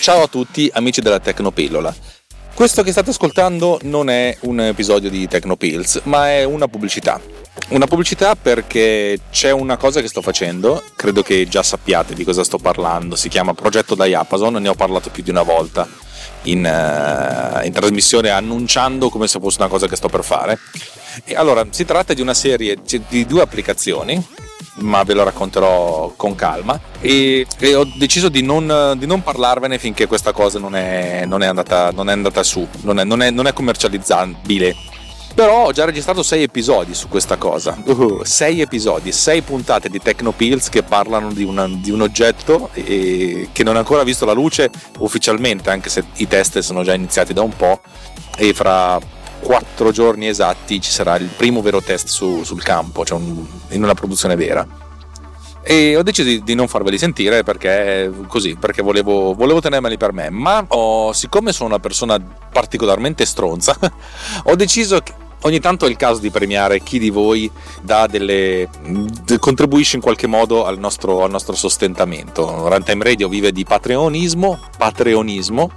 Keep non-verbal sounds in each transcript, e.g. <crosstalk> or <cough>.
Ciao a tutti amici della Tecnopillola. Questo che state ascoltando non è un episodio di Tecnopills, ma è una pubblicità. Una pubblicità perché c'è una cosa che sto facendo, credo che già sappiate di cosa sto parlando, si chiama Progetto Diapason, ne ho parlato più di una volta in, uh, in trasmissione annunciando come se fosse una cosa che sto per fare. E allora, si tratta di una serie di due applicazioni ma ve lo racconterò con calma e, e ho deciso di non, di non, parlarvene finché questa cosa non è, non è, andata, non è andata, su, non è, non è commercializzabile. Però ho già registrato sei episodi su questa cosa. Uh, sei episodi, sei puntate di Tecnopills che parlano di, una, di un oggetto e, che non ha ancora visto la luce ufficialmente, anche se i test sono già iniziati da un po'. E fra quattro giorni esatti ci sarà il primo vero test su, sul campo, cioè un, in una produzione vera. E ho deciso di, di non farveli sentire perché così, perché volevo, volevo tenermeli per me, ma ho, siccome sono una persona particolarmente stronza, <laughs> ho deciso che ogni tanto è il caso di premiare chi di voi delle, contribuisce in qualche modo al nostro, al nostro sostentamento. Runtime Radio vive di patreonismo, patreonismo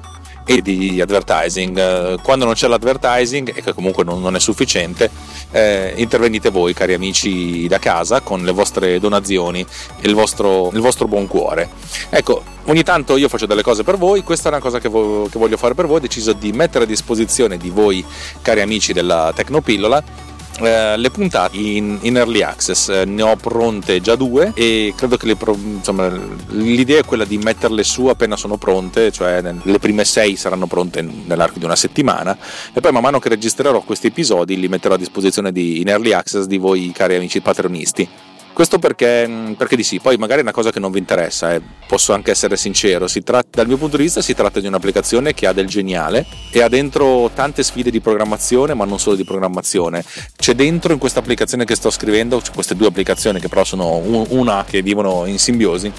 e di advertising. Eh, quando non c'è l'advertising, e che comunque non, non è sufficiente, eh, intervenite voi, cari amici da casa, con le vostre donazioni e il vostro, il vostro buon cuore. Ecco, ogni tanto io faccio delle cose per voi, questa è una cosa che, vo- che voglio fare per voi, ho deciso di mettere a disposizione di voi, cari amici della Tecnopillola, eh, le puntate in, in, early access eh, ne ho pronte già due e credo che le, insomma, l'idea è quella di metterle su appena sono pronte cioè le prime sei saranno pronte nell'arco di una settimana e poi man mano che registrerò questi episodi li metterò a disposizione di, in early access di voi cari amici patronisti questo perché, mm, perché, di sì, poi magari è una cosa che non vi interessa, eh. posso anche essere sincero, tratta, dal mio punto di vista si tratta di un'applicazione che ha del geniale e ha dentro tante sfide di programmazione, ma non solo di programmazione. C'è dentro in questa applicazione che sto scrivendo, queste due applicazioni che però sono una che vivono in simbiosi,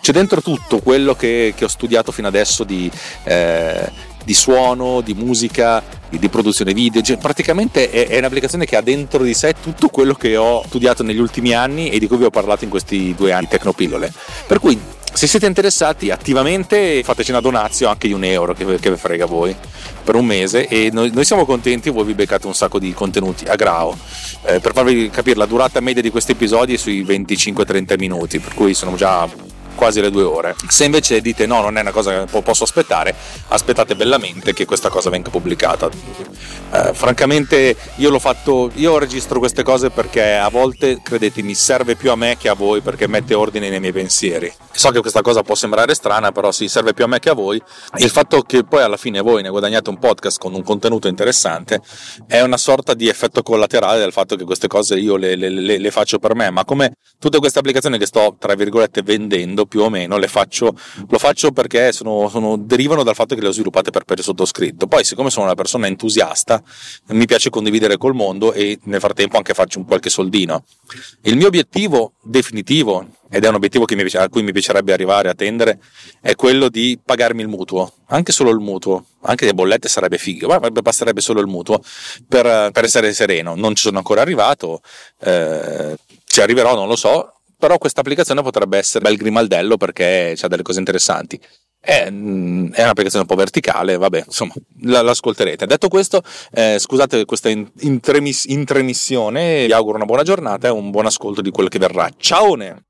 c'è dentro tutto quello che, che ho studiato fino adesso di... Eh, di suono, di musica, di produzione video, cioè, praticamente è, è, un'applicazione che ha dentro di sé tutto quello che ho studiato negli ultimi anni e di cui vi ho parlato in questi due anni, Tecnopillole. Per cui se siete interessati attivamente fateci una donazio anche di un euro che, che vi frega voi per un mese e noi, noi, siamo contenti voi vi beccate un sacco di contenuti a grao eh, per farvi capire la durata media di questi episodi è sui 25-30 minuti per cui sono già quasi le due ore. Se invece dite no, non è una cosa che posso aspettare, aspettate bellamente che questa cosa venga pubblicata. Eh, francamente io l'ho fatto, io registro queste cose perché a volte, credetemi, serve più a me che a voi perché mette ordine nei miei pensieri. So che questa cosa può sembrare strana, però sì, serve più a me che a voi. Il fatto che poi alla fine voi ne guadagnate un podcast con un contenuto interessante è una sorta di effetto collaterale del fatto che queste cose io le, le, le, le faccio per me, ma come tutte queste applicazioni che sto, tra virgolette, vendendo, più o meno, le faccio, lo faccio perché sono, sono, derivano dal fatto che le ho sviluppate per per sottoscritto. Poi, siccome sono una persona entusiasta, mi piace condividere col mondo e nel frattempo anche faccio un qualche soldino. Il mio obiettivo definitivo, ed è un obiettivo mi, a cui mi piacerebbe arrivare a tendere, è quello di pagarmi il mutuo, anche solo il mutuo, anche le bollette sarebbe figo, ma basterebbe solo il mutuo per, per essere sereno. Non ci sono ancora arrivato, eh, ci arriverò, non lo so, però questa applicazione potrebbe essere bel grimaldello perché ha delle cose interessanti. È, mm, è, un'applicazione un po' verticale, vabbè, insomma, l'ascolterete. Detto questo, eh, scusate questa intremissione, vi auguro una buona giornata e un buon ascolto di quello che verrà. Ciao!